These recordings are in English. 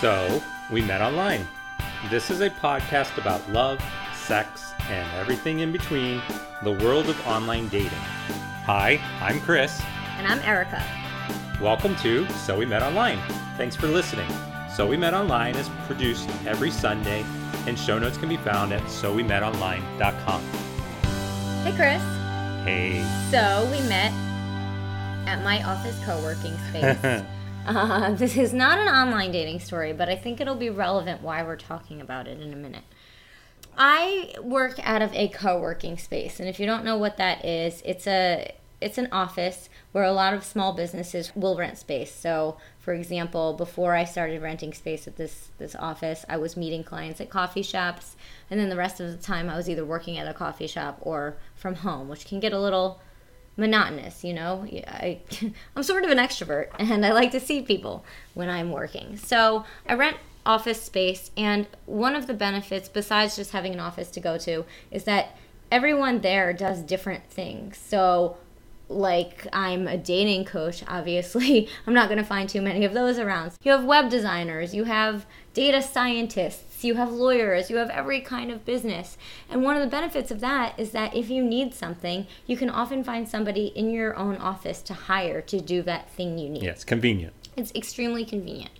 So, we met online. This is a podcast about love, sex, and everything in between the world of online dating. Hi, I'm Chris. And I'm Erica. Welcome to So We Met Online. Thanks for listening. So We Met Online is produced every Sunday, and show notes can be found at sowemetonline.com. Hey, Chris. Hey. So we met at my office co working space. Uh, this is not an online dating story, but I think it'll be relevant why we're talking about it in a minute. I work out of a co-working space, and if you don't know what that is, it's a it's an office where a lot of small businesses will rent space. So, for example, before I started renting space at this this office, I was meeting clients at coffee shops, and then the rest of the time I was either working at a coffee shop or from home, which can get a little monotonous, you know. I I'm sort of an extrovert and I like to see people when I'm working. So, I rent office space and one of the benefits besides just having an office to go to is that everyone there does different things. So, like I'm a dating coach, obviously, I'm not going to find too many of those around. You have web designers, you have data scientists, you have lawyers, you have every kind of business. And one of the benefits of that is that if you need something, you can often find somebody in your own office to hire to do that thing you need. Yeah, it's convenient. It's extremely convenient.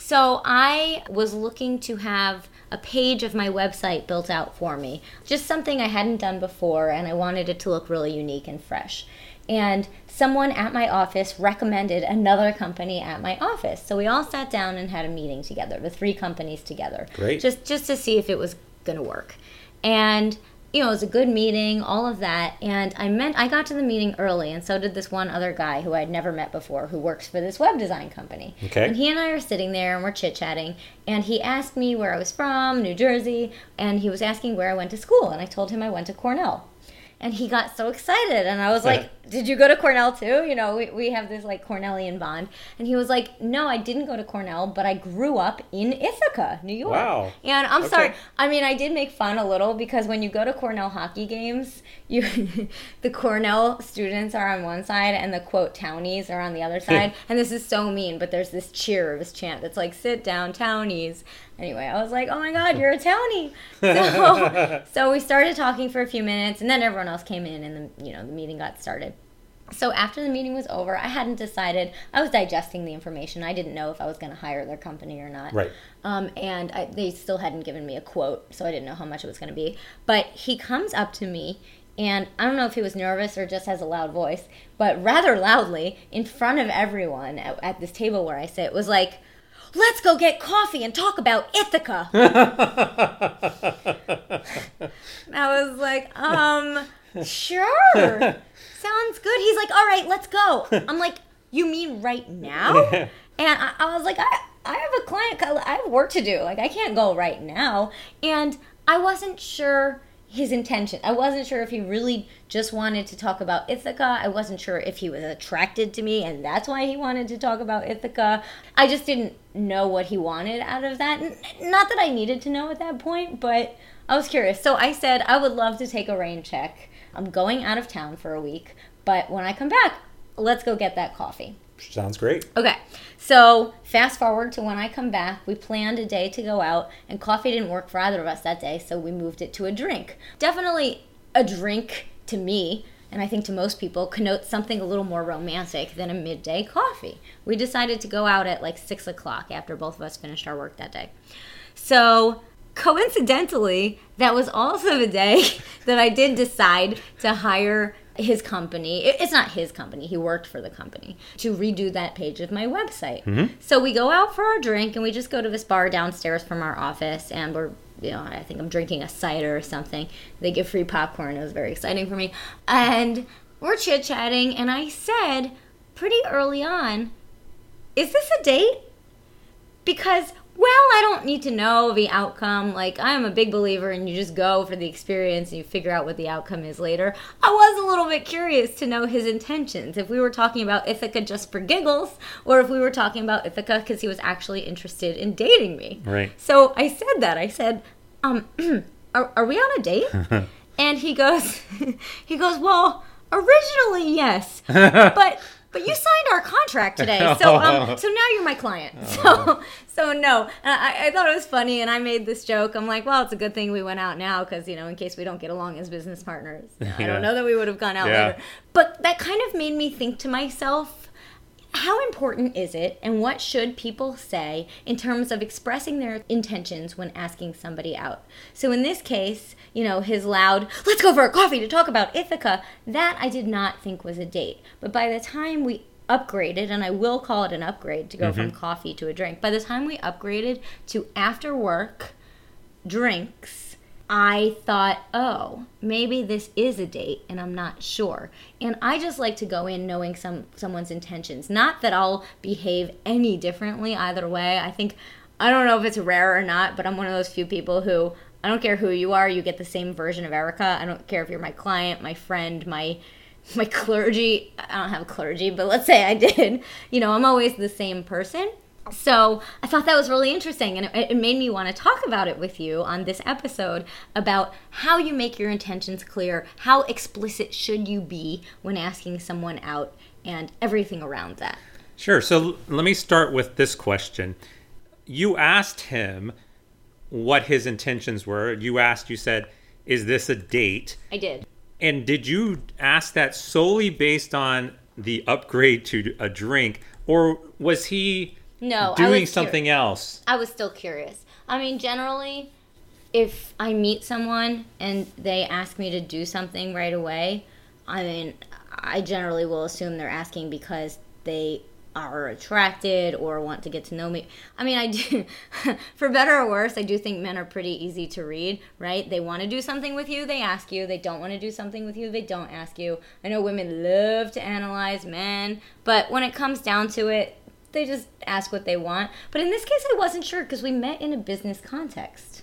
So I was looking to have a page of my website built out for me, just something I hadn't done before, and I wanted it to look really unique and fresh and someone at my office recommended another company at my office. So we all sat down and had a meeting together, the three companies together. Great. Just just to see if it was going to work. And you know, it was a good meeting, all of that. And I meant I got to the meeting early, and so did this one other guy who I'd never met before who works for this web design company. Okay. And he and I are sitting there and we're chit chatting. And he asked me where I was from, New Jersey, and he was asking where I went to school. And I told him I went to Cornell and he got so excited and i was like did you go to cornell too you know we, we have this like cornellian bond and he was like no i didn't go to cornell but i grew up in ithaca new york Wow. and i'm Okay. sorry i mean i did make fun a little because when you go to cornell hockey games you the cornell students are on one side and the quote townies are on the other side. And this is so mean but there's this cheer this chant that's like sit down townies. Anyway i was like oh my god you're a townie. So so we started talking for a few minutes and then everyone else came in and the you know the meeting got started. So after the meeting was over i hadn't decided i was digesting the information. I didn't know if i was going to hire their company or not. Right. um, and I, they still hadn't given me a quote so i didn't know how much it was going to be. But he comes up to me and i don't know if he was nervous or just has a loud voice but rather loudly in front of everyone at, at this table where i sit was like let's go get coffee and talk about ithaca I was like, um, sure. Sounds good. He's like, all right, let's go. I'm like, you mean right now? And I, I was like, I, I have a client, I have work to do. Like, I can't go right now. And I wasn't sure his intention. I wasn't sure if he really just wanted to talk about Ithaca. I wasn't sure if he was attracted to me and that's why he wanted to talk about Ithaca. I just didn't know what he wanted out of that. Not that I needed to know at that point, but I was curious. So I said I would love to take a rain check. I'm going out of town for a week, but when I come back, let's go get that coffee. Sounds great. Okay, so fast forward to when I come back, we planned a day to go out, and coffee didn't work for either of us that day, so we moved it to a drink. Definitely a drink to me, and I think to most people, connotes something a little more romantic than a midday coffee. We decided to go out at like six o'clock after both of us finished our work that day. So coincidentally, that was also the day that I did decide to hire his company, it's not his company, he worked for the company to redo that page of my website. Mm-hmm. So we go out for our drink and we just go to this bar downstairs from our office and we're you know, I think I'm drinking a cider or something. They give free popcorn. It was very exciting for me. And we're chit chatting, and I said pretty early on, Is this a date? because well i don't need to know the outcome. Like i'm a big believer and you just go for the experience and you figure out what the outcome is later. I was a little bit curious to know his intentions. If we were talking about ithaca just for giggles or if we were talking about ithaca because he was actually interested in dating me. Right. so i said that. I said um are, are we on a date? And he goes he goes well originally yes. But but you signed our contract today, so um, so now you're my client. So so no, I, I thought it was funny, and I made this joke. I'm like, well, it's a good thing we went out now because you know, in case we don't get along as business partners, I don't know that we would have gone out Yeah. later. But that kind of made me think to myself how important is it and what should people say in terms of expressing their intentions when asking somebody out? So in this case you know his loud let's go for a coffee to talk about ithaca that i did not think was a date. But by the time we upgraded and i will call it an upgrade to go from mm-hmm. coffee to a drink by the time we upgraded to after work drinks, I thought, oh, maybe this is a date and I'm not sure. And I just like to go in knowing some someone's intentions. Not that I'll behave any differently either way. I think I don't know if it's rare or not, but I'm one of those few people who I don't care who you are, you get the same version of Erica. I don't care if you're my client, my friend, my my clergy. I don't have clergy, but let's say I did. You know, I'm always the same person. So I thought that was really interesting, and it, it made me want to talk about it with you on this episode about how you make your intentions clear, how explicit should you be when asking someone out, and everything around that. Sure. So l- let me start with this question. You asked him what his intentions were. You asked, you said, is this a date? I did. And did you ask that solely based on the upgrade to a drink, or was he No, I doing something else? I was still curious. I mean, generally, if I meet someone and they ask me to do something right away, I mean, I generally will assume they're asking because they are attracted or want to get to know me. I mean, I do, for better or worse, I do think men are pretty easy to read, right? They want to do something with you, they ask you. They don't want to do something with you, they don't ask you. I know women love to analyze men, but when it comes down to it, they just ask what they want. But in this case, I wasn't sure because we met in a business context.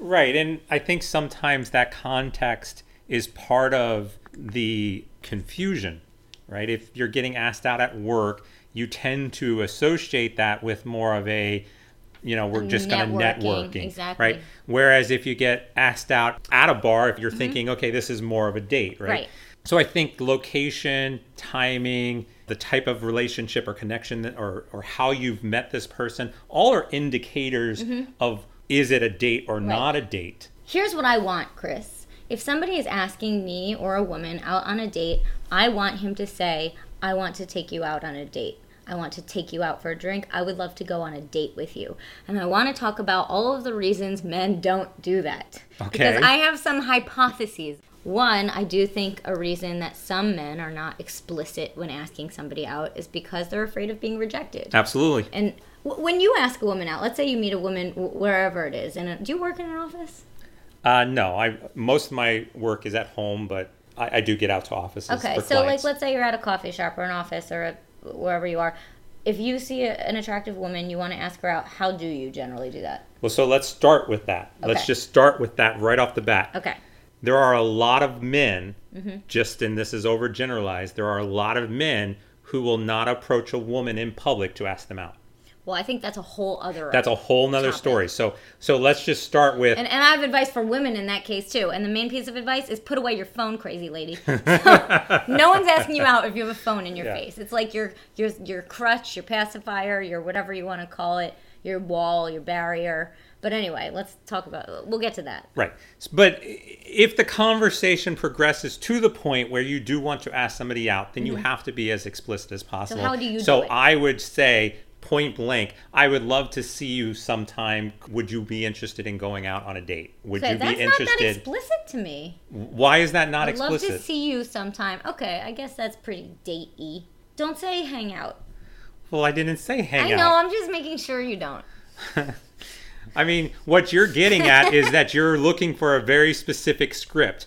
Right. And I think sometimes that context is part of the confusion, right? If you're getting asked out at work, you tend to associate that with more of a, you know, we're just going to Networking, exactly. right? Whereas if you get asked out at a bar, if you're thinking, okay, this is more of a date, right? Mm-hmm. Right. So I think location, timing, the type of relationship or connection that, or, or how you've met this person, all are indicators mm-hmm. of is it a date or not a date. Here's what I want, Chris. If somebody is asking me or a woman out on a date, I want him to say, I want to take you out on a date. I want to take you out for a drink. I would love to go on a date with you. And I want to talk about all of the reasons men don't do that. Because I have some hypotheses. One, I do think a reason that some men are not explicit when asking somebody out is because they're afraid of being rejected. Absolutely. And w- when you ask a woman out, let's say you meet a woman w- wherever it is, and uh, do you work in an office? Uh, no, I most of my work is at home, but I, I do get out to offices. Okay, so like let's say you're at a coffee shop or an office or a, wherever you are. If you see a, an attractive woman, you want to ask her out. How do you generally do that? well, so let's start with that. Let's just start with that right off the bat. Okay. There are a lot of men, Mm-hmm. just and this is overgeneralized. There are a lot of men who will not approach a woman in public to ask them out. Well, I think that's a whole other. That's a whole nother Topic. story. So, so let's just start with and, and I have advice for women in that case too. And the main piece of advice is put away your phone, crazy lady. no one's asking you out if you have a phone in your Yeah. face. It's like your your your crutch, your pacifier, your whatever you want to call it, your wall, your barrier. But anyway, let's talk about. We'll get to that. Right. But if the conversation progresses to the point where you do want to ask somebody out, then you have to be as explicit as possible. Mm-hmm. how do you So do? I would say point blank, I would love to see you sometime. Would you be interested in going out on a date? Would Okay, you that's be not that interested? explicit to me. Why is that not explicit? I'd love to see you sometime. Okay, I guess that's pretty datey. Don't say hang out. well, I didn't say hang I out. I know. I'm just making sure you don't. I mean, what you're getting at is that you're looking for a very specific script.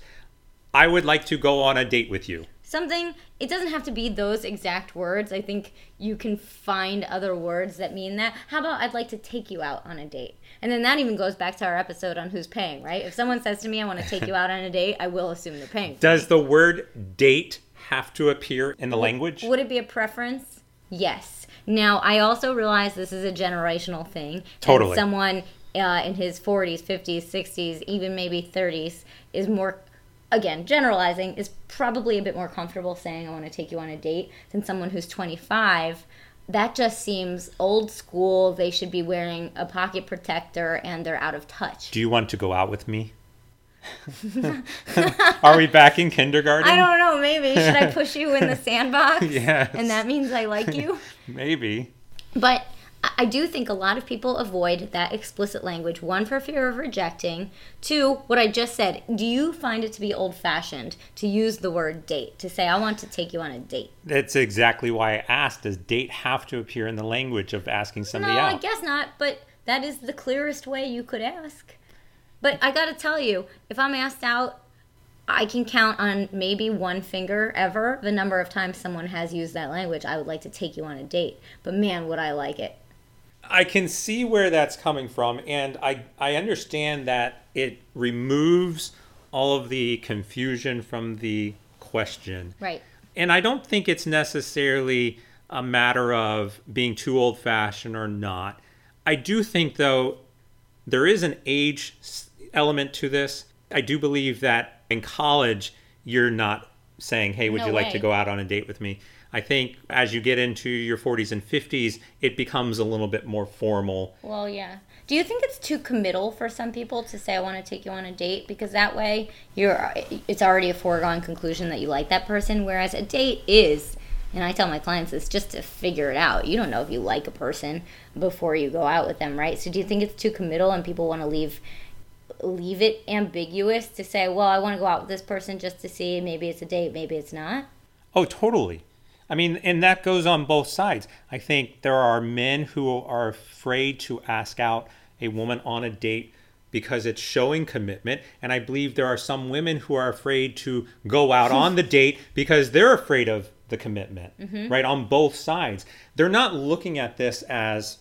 I would like to go on a date with you. Something. It doesn't have to be those exact words. I think you can find other words that mean that. How about I'd like to take you out on a date? And then that even goes back to our episode on who's paying, right? If someone says to me, "I want to take you out on a date," I will assume they're paying. Does the word date have to appear in the language? Would it be a preference? Yes. Now, I also realize this is a generational thing. Totally. someone uh, in his 40s, 50s, 60s, even maybe 30s is more again, generalizing, is probably a bit more comfortable saying, I want to take you on a date than someone who's 25. That just seems old school. They should be wearing a pocket protector and they're out of touch. Do you want to go out with me? Are we back in kindergarten? I don't know, maybe. Should I push you in the sandbox? Yes. And that means I like you? Maybe. But I do think a lot of people avoid that explicit language. One, for fear of rejecting. Two, what I just said. Do you find it to be old fashioned to use the word date, to say, I want to take you on a date? That's exactly why I asked. Does date have to appear in the language of asking somebody no, out? I guess not, but that is the clearest way you could ask. But I gotta tell you, if I'm asked out, I can count on maybe one finger ever the number of times someone has used that language. I would like to take you on a date. But man, would I like it. I can see where that's coming from, and I, I understand that it removes all of the confusion from the question. Right. And I don't think it's necessarily a matter of being too old fashioned or not. I do think, though, there is an age element to this. I do believe that in college, you're not saying, hey, would No you like to go out on a date with me? I think as you get into your 40s and 50s, it becomes a little bit more formal. Well, yeah. Do you think it's too committal for some people to say I want to take you on a date because that way you're it's already a foregone conclusion that you like that person whereas a date is and I tell my clients this just to figure it out. You don't know if you like a person before you go out with them, right? So do you think it's too committal and people want to leave leave it ambiguous to say, "Well, I want to go out with this person just to see maybe it's a date, maybe it's not?" Oh, totally. I mean, and that goes on both sides. I think there are men who are afraid to ask out a woman on a date because it's showing commitment. And I believe there are some women who are afraid to go out on the date because they're afraid of the commitment, mm-hmm. right? On both sides. They're not looking at this as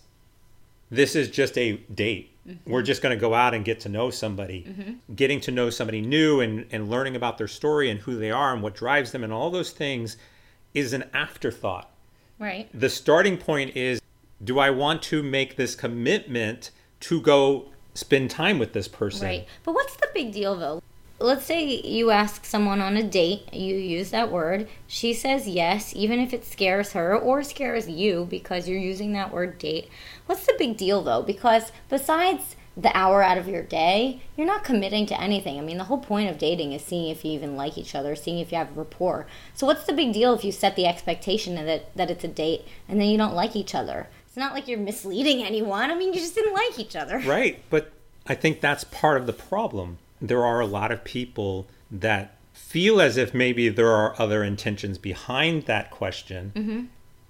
this is just a date. Mm-hmm. We're just going to go out and get to know somebody. Mm-hmm. Getting to know somebody new and, and learning about their story and who they are and what drives them and all those things is an afterthought. Right. The starting point is do I want to make this commitment to go spend time with this person? Right. But what's the big deal though? Let's say you ask someone on a date, you use that word, she says yes, even if it scares her or scares you because you're using that word date. What's the big deal though? Because besides the hour out of your day, you're not committing to anything. I mean, the whole point of dating is seeing if you even like each other, seeing if you have rapport. So what's the big deal if you set the expectation that that it's a date and then you don't like each other? It's not like you're misleading anyone. I mean, you just didn't like each other. Right. But I think that's part of the problem. There are a lot of people that feel as if maybe there are other intentions behind that question mm-hmm.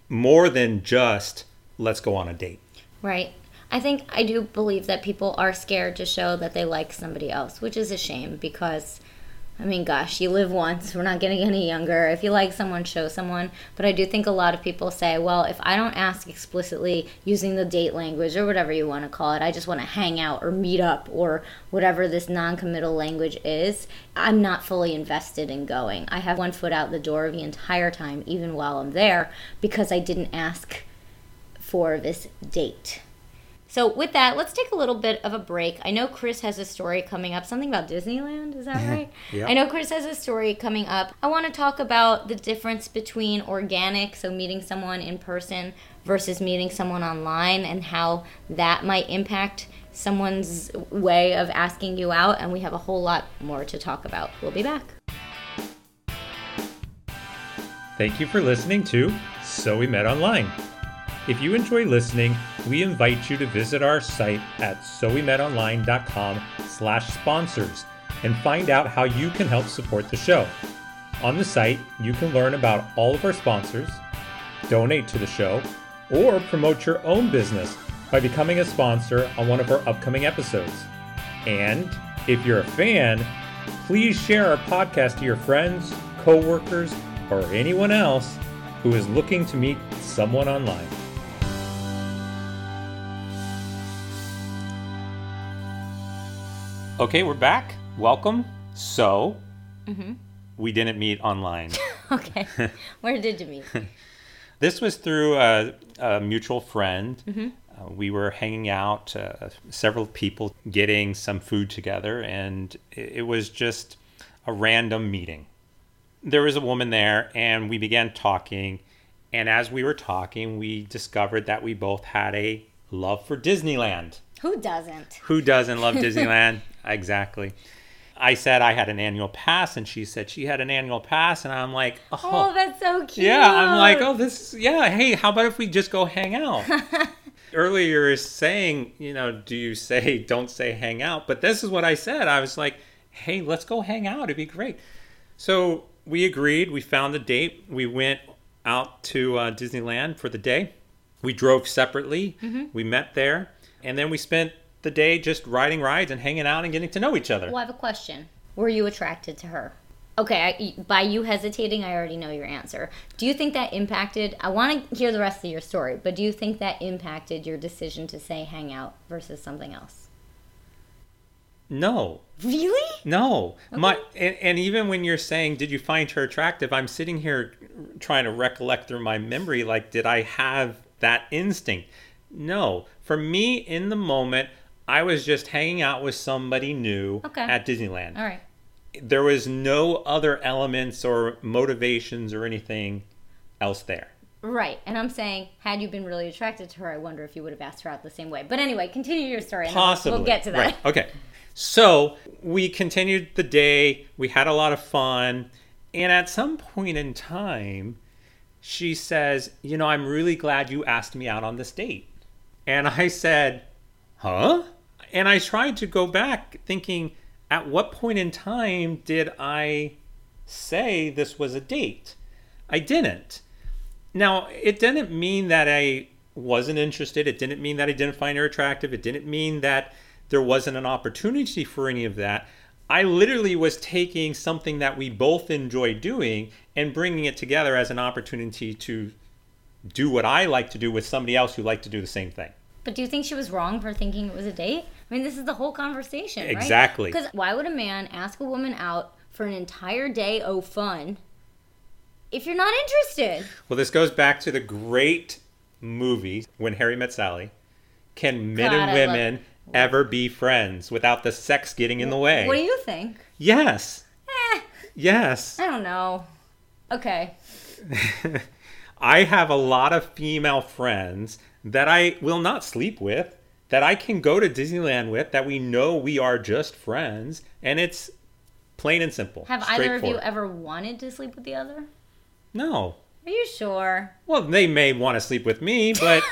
more than just let's go on a date. Right. I think I do believe that people are scared to show that they like somebody else, which is a shame because, I mean, gosh, you live once. We're not getting any younger. If you like someone, show someone. But I do think a lot of people say, well, if I don't ask explicitly using the date language or whatever you want to call it, I just want to hang out or meet up or whatever this non committal language is, I'm not fully invested in going. I have one foot out the door the entire time, even while I'm there, because I didn't ask for this date. So with that, let's take a little bit of a break. I know Chris has a story coming up, something about Disneyland, is that right? Yeah. I know Chris has a story coming up. I want to talk about the difference between organic, so meeting someone in person versus meeting someone online and how that might impact someone's way of asking you out and we have a whole lot more to talk about. We'll be back. Thank you for listening to So We Met Online. If you enjoy listening, we invite you to visit our site at sowemetonline.com slash sponsors and find out how you can help support the show. On the site, you can learn about all of our sponsors, donate to the show, or promote your own business by becoming a sponsor on one of our upcoming episodes. And if you're a fan, please share our podcast to your friends, coworkers, or anyone else who is looking to meet someone online. Okay, we're back. Welcome. So, we didn't meet online. Okay. Where did you meet? This was through a, a mutual friend. Uh, we were hanging out, uh, several people getting some food together, and it, it was just a random meeting. There was a woman there, and we began talking. And as we were talking, we discovered that we both had a love for Disneyland. Who doesn't? Who doesn't love Disneyland? Exactly. I said I had an annual pass, and she said she had an annual pass, and I'm like, oh, Oh, that's so cute. yeah. I'm like, oh, this, yeah. Hey, how about if we just go hang out? Earlier, is saying, you know, do you say don't say hang out? But this is what I said. I was like, hey, let's go hang out. It'd be great. So we agreed. We found the date. We went out to uh, Disneyland for the day. We drove separately. We met there, and then we spent the day just riding rides and hanging out and getting to know each other. Well, I have a question. Were you attracted to her? Okay, I, by you hesitating, I already know your answer. Do you think that impacted? I want to hear the rest of your story, but do you think that impacted your decision to say hang out versus something else? No, Really? No, my and, and even when you're saying, "Did you find her attractive?" I'm sitting here trying to recollect through my memory, like, did I have that instinct? No, for me, in the moment, I was just hanging out with somebody new Okay. at Disneyland. All right. There was no other elements or motivations or anything else there. Right. And I'm saying, had you been really attracted to her, I wonder if you would have asked her out the same way. But anyway, continue your story. And we'll- Possibly. We'll get to that. Right. Okay. So we continued the day. We had a lot of fun. And at some point in time, she says, You know, I'm really glad you asked me out on this date. And I said, Huh? And I tried to go back thinking, At what point in time did I say this was a date? I didn't. Now, it didn't mean that I wasn't interested. It didn't mean that I didn't find her attractive. It didn't mean that there wasn't an opportunity for any of that. I literally was taking something that we both enjoy doing and bringing it together as an opportunity to do what I like to do with somebody else who liked to do the same thing. But do you think she was wrong for thinking it was a date? I mean, this is the whole conversation, right? Exactly. Because why would a man ask a woman out for an entire day of fun if you're not interested? Well, this goes back to the great movie When Harry Met Sally. Can men God, and women ever be friends without the sex getting in the way? What do you think? yes. Eh, Yes. I don't know. Okay. I have a lot of female friends that I will not sleep with, that I can go to Disneyland with, that we know we are just friends, and it's plain and simple. Have either of you ever wanted to sleep with the other? No. Are you sure? Well, they may want to sleep with me, but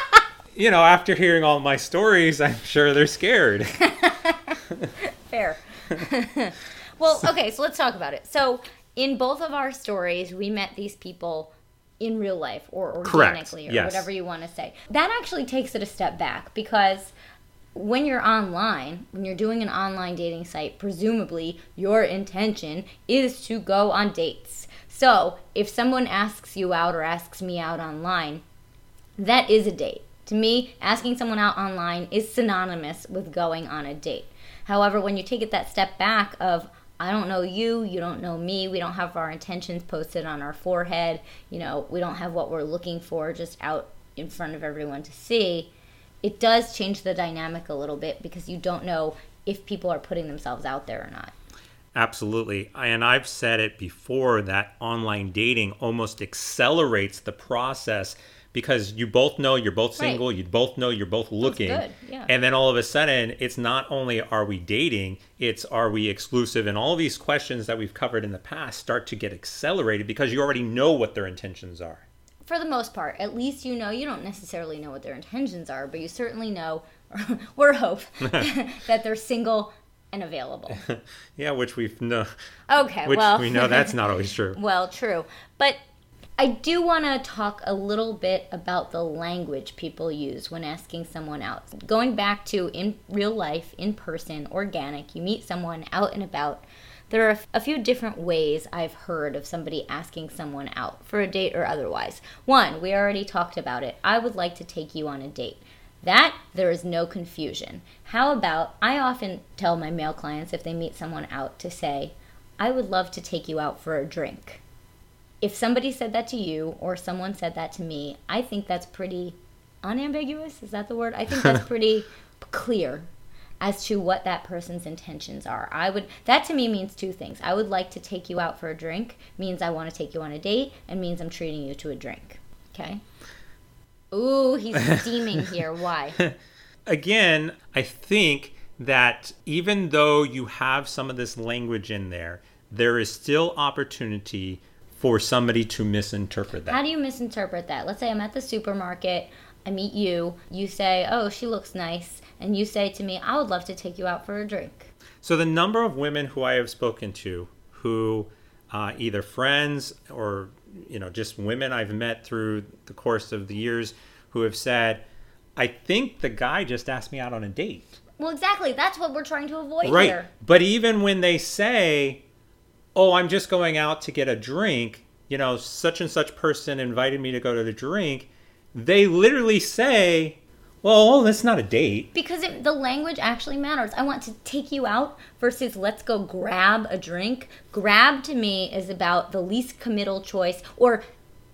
you know, after hearing all my stories, I'm sure they're scared. Fair. well, okay, so let's talk about it. So, in both of our stories, we met these people in real life or Correct, organically or yes. whatever you want to say. That actually takes it a step back because when you're online, when you're doing an online dating site, presumably your intention is to go on dates. So, if someone asks you out or asks me out online, that is a date. To me, asking someone out online is synonymous with going on a date. However, when you take it that step back of I don't know you, you don't know me, we don't have our intentions posted on our forehead, you know, we don't have what we're looking for just out in front of everyone to see, it does change the dynamic a little bit because you don't know if people are putting themselves out there or not. Absolutely. And I've said it before that online dating almost accelerates the process because you both know you're both Right. single, you both know you're both looking. yeah. And then all of a sudden, it's not only are we dating, it's are we exclusive? And all these questions that we've covered in the past start to get accelerated because you already know what their intentions are. for the most part, at least you know you don't necessarily know what their intentions are, but you certainly know or hope that they're single and available. Yeah, which we've know, Okay, which well, we know that's not always true. well, true, but I do want to talk a little bit about the language people use when asking someone out. Going back to in real life, in person, organic, you meet someone out and about. There are a few different ways I've heard of somebody asking someone out for a date or otherwise. One, we already talked about it. I would like to take you on a date. That there is no confusion. How about I often tell my male clients if they meet someone out to say, I would love to take you out for a drink if somebody said that to you or someone said that to me, I think that's pretty unambiguous. Is that the word? I think that's pretty clear. as to what that person's intentions are. I would that to me means two things. I would like to take you out for a drink, means I want to take you on a date, and means I'm treating you to a drink. Okay? Ooh, he's steaming here. Why? Again, I think that even though you have some of this language in there, there is still opportunity for somebody to misinterpret that. How do you misinterpret that? Let's say I'm at the supermarket, I meet you, you say, "Oh, she looks nice." And you say to me, "I would love to take you out for a drink." So the number of women who I have spoken to who uh, either friends or you know just women I've met through the course of the years who have said, "I think the guy just asked me out on a date." Well, exactly. That's what we're trying to avoid right. here. But even when they say, "Oh, I'm just going out to get a drink," you know, such and such person invited me to go to the drink, they literally say, "Well, that's not a date." Because it, the language actually matters. I want to take you out versus let's go grab a drink. Grab to me is about the least committal choice or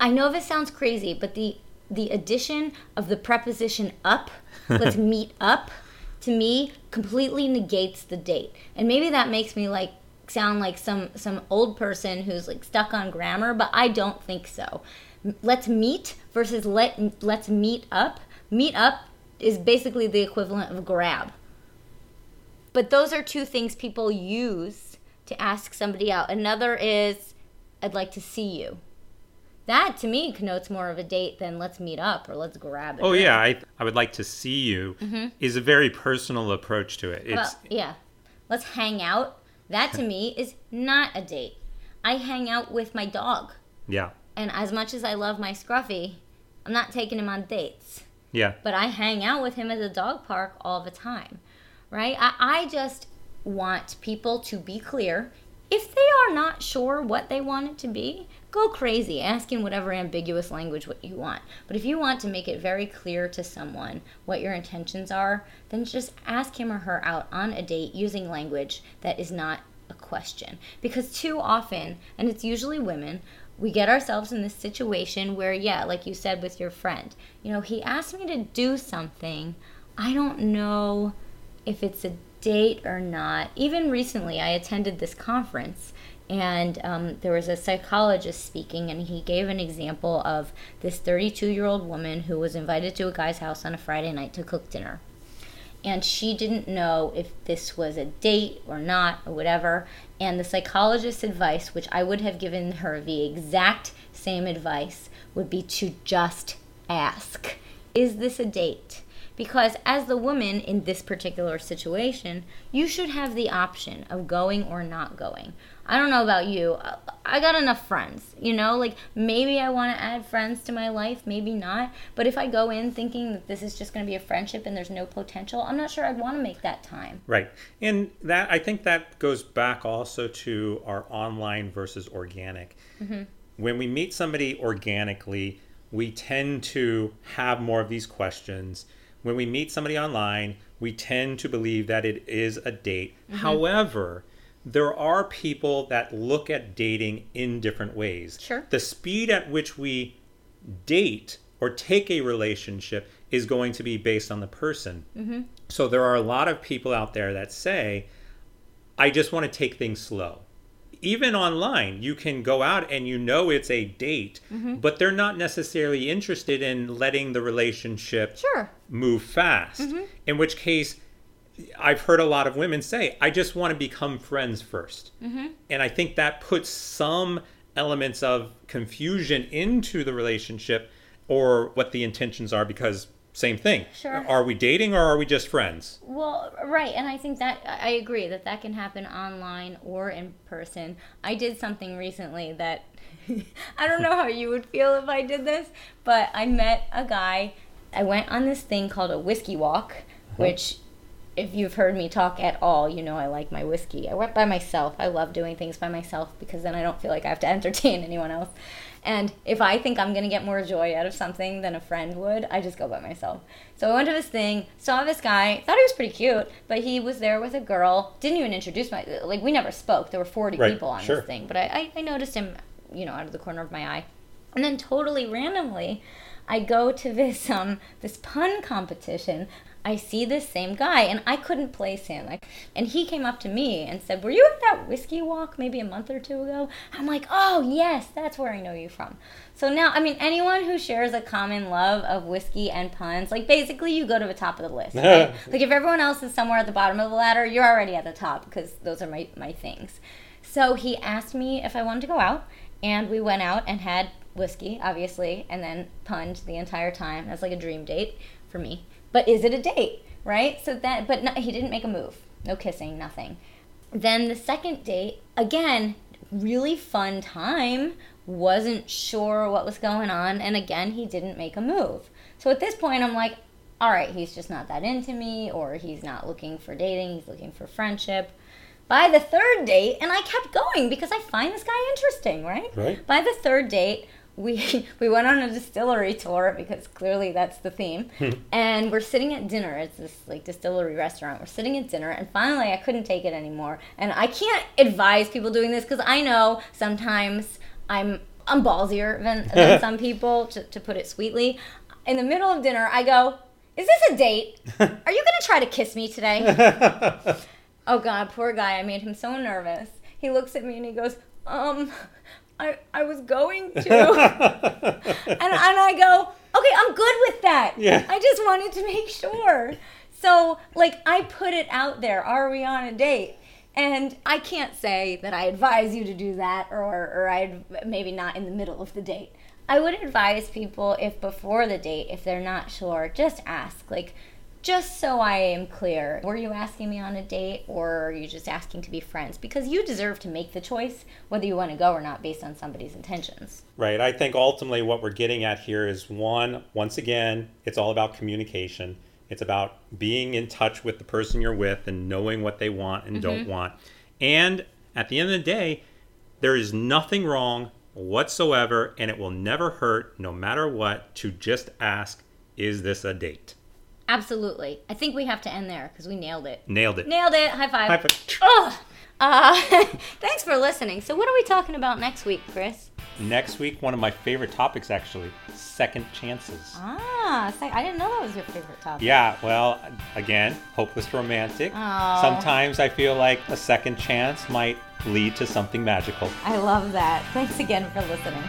I know this sounds crazy, but the the addition of the preposition up, let's meet up, to me completely negates the date. And maybe that makes me like sound like some some old person who's like stuck on grammar, but I don't think so. Let's meet versus let let's meet up. Meet up is basically the equivalent of grab. But those are two things people use to ask somebody out. Another is I'd like to see you. That to me connotes more of a date than let's meet up or let's grab it. Oh yeah, I I would like to see you mm-hmm. is a very personal approach to it. It's Well, yeah. Let's hang out. That to me is not a date. I hang out with my dog. yeah. And as much as I love my Scruffy, I'm not taking him on dates. Yeah. But I hang out with him at the dog park all the time. Right? I, I just want people to be clear. If they are not sure what they want it to be, go crazy, ask in whatever ambiguous language what you want. But if you want to make it very clear to someone what your intentions are, then just ask him or her out on a date using language that is not a question. Because too often, and it's usually women, we get ourselves in this situation where, yeah, like you said with your friend, you know, he asked me to do something. I don't know if it's a date or not. Even recently, I attended this conference and um, there was a psychologist speaking, and he gave an example of this 32 year old woman who was invited to a guy's house on a Friday night to cook dinner. And she didn't know if this was a date or not or whatever. And the psychologist's advice, which I would have given her the exact same advice, would be to just ask Is this a date? Because as the woman in this particular situation, you should have the option of going or not going. I don't know about you. I- got enough friends, you know? Like maybe I want to add friends to my life, maybe not. But if I go in thinking that this is just going to be a friendship and there's no potential, I'm not sure I'd want to make that time. Right. And that I think that goes back also to our online versus organic. Mm-hmm. When we meet somebody organically, we tend to have more of these questions. When we meet somebody online, we tend to believe that it is a date. Mm-hmm. However, there are people that look at dating in different ways. Sure. The speed at which we date or take a relationship is going to be based on the person. Mm-hmm. So there are a lot of people out there that say, I just want to take things slow. Even online, you can go out and you know it's a date, mm-hmm. but they're not necessarily interested in letting the relationship Sure. move fast. Mm-hmm. In which case, I've heard a lot of women say, I just want to become friends 1st mm-hmm. And I think that puts some elements of confusion into the relationship or what the intentions are because same thing. Sure. Are we dating or are we just friends? Well, right, and I think that I agree that that can happen online or in person. I did something recently that I don't know how you would feel if I did this, but I met a guy. I went on this thing called a whiskey walk, uh-huh. which if you've heard me talk at all, you know I like my whiskey. I went by myself. I love doing things by myself because then I don't feel like I have to entertain anyone else. And if I think I'm going to get more joy out of something than a friend would, I just go by myself. So I went to this thing, saw this guy, thought he was pretty cute, but he was there with a girl, didn't even introduce my, like we never spoke. There were 40 Right, people on sure. this thing, but I, I, I noticed him, you know, out of the corner of my eye. And then totally randomly, I go to this um this pun competition. I see this same guy and I couldn't place him. Like, and he came up to me and said, Were you at that whiskey walk maybe a month or two ago? I'm like, Oh, yes, that's where I know you from. So now, I mean, anyone who shares a common love of whiskey and puns, like basically you go to the top of the list. Right? like if everyone else is somewhere at the bottom of the ladder, you're already at the top because those are my, my things. So he asked me if I wanted to go out, and we went out and had whiskey, obviously, and then punned the entire time. That's like a dream date for me but is it a date right? So that but no, he didn't make a move. No kissing nothing. Then the second date again really fun time. Wasn't sure what was going on and again he didn't make a move. So at this point i'm like all right he's just not that into me or he's not looking for dating he's looking for friendship. By the third date and i kept going because i find this guy interesting right? Right. By the third date we we went on a distillery tour because clearly that's the theme. Hmm. and we're sitting at dinner. It's this like distillery restaurant. We're sitting at dinner and finally i couldn't take it anymore. And i can't advise people doing this because i know sometimes i'm i'm ballsier than, than some people to, to put it sweetly. In the middle of dinner i go is this a date? Are you gonna try to kiss me today? Oh god poor guy. I made him so nervous. He looks at me and he goes um I, I was going to. and, and I go, okay, I'm good with that. Yeah. I just wanted to make sure. So, like, I put it out there. Are we on a date? And I can't say that I advise you to do that or, or I'd maybe not in the middle of the date. I would advise people if before the date, if they're not sure, just ask. Like, just so I am clear, were you asking me on a date or are you just asking to be friends? Because you deserve to make the choice whether you want to go or not based on somebody's intentions. Right. I think ultimately what we're getting at here is one, once again, it's all about communication. It's about being in touch with the person you're with and knowing what they want and don't mm-hmm. want. And at the end of the day, there is nothing wrong whatsoever, and it will never hurt, no matter what, to just ask, is this a date? Absolutely. I think we have to end there because we nailed it. Nailed it. Nailed it. High five. High five. Ugh. Uh, thanks for listening. So, what are we talking about next week, Chris? Next week, one of my favorite topics actually second chances. Ah, I didn't know that was your favorite topic. Yeah, well, again, hopeless romantic. Oh. Sometimes I feel like a second chance might lead to something magical. I love that. Thanks again for listening.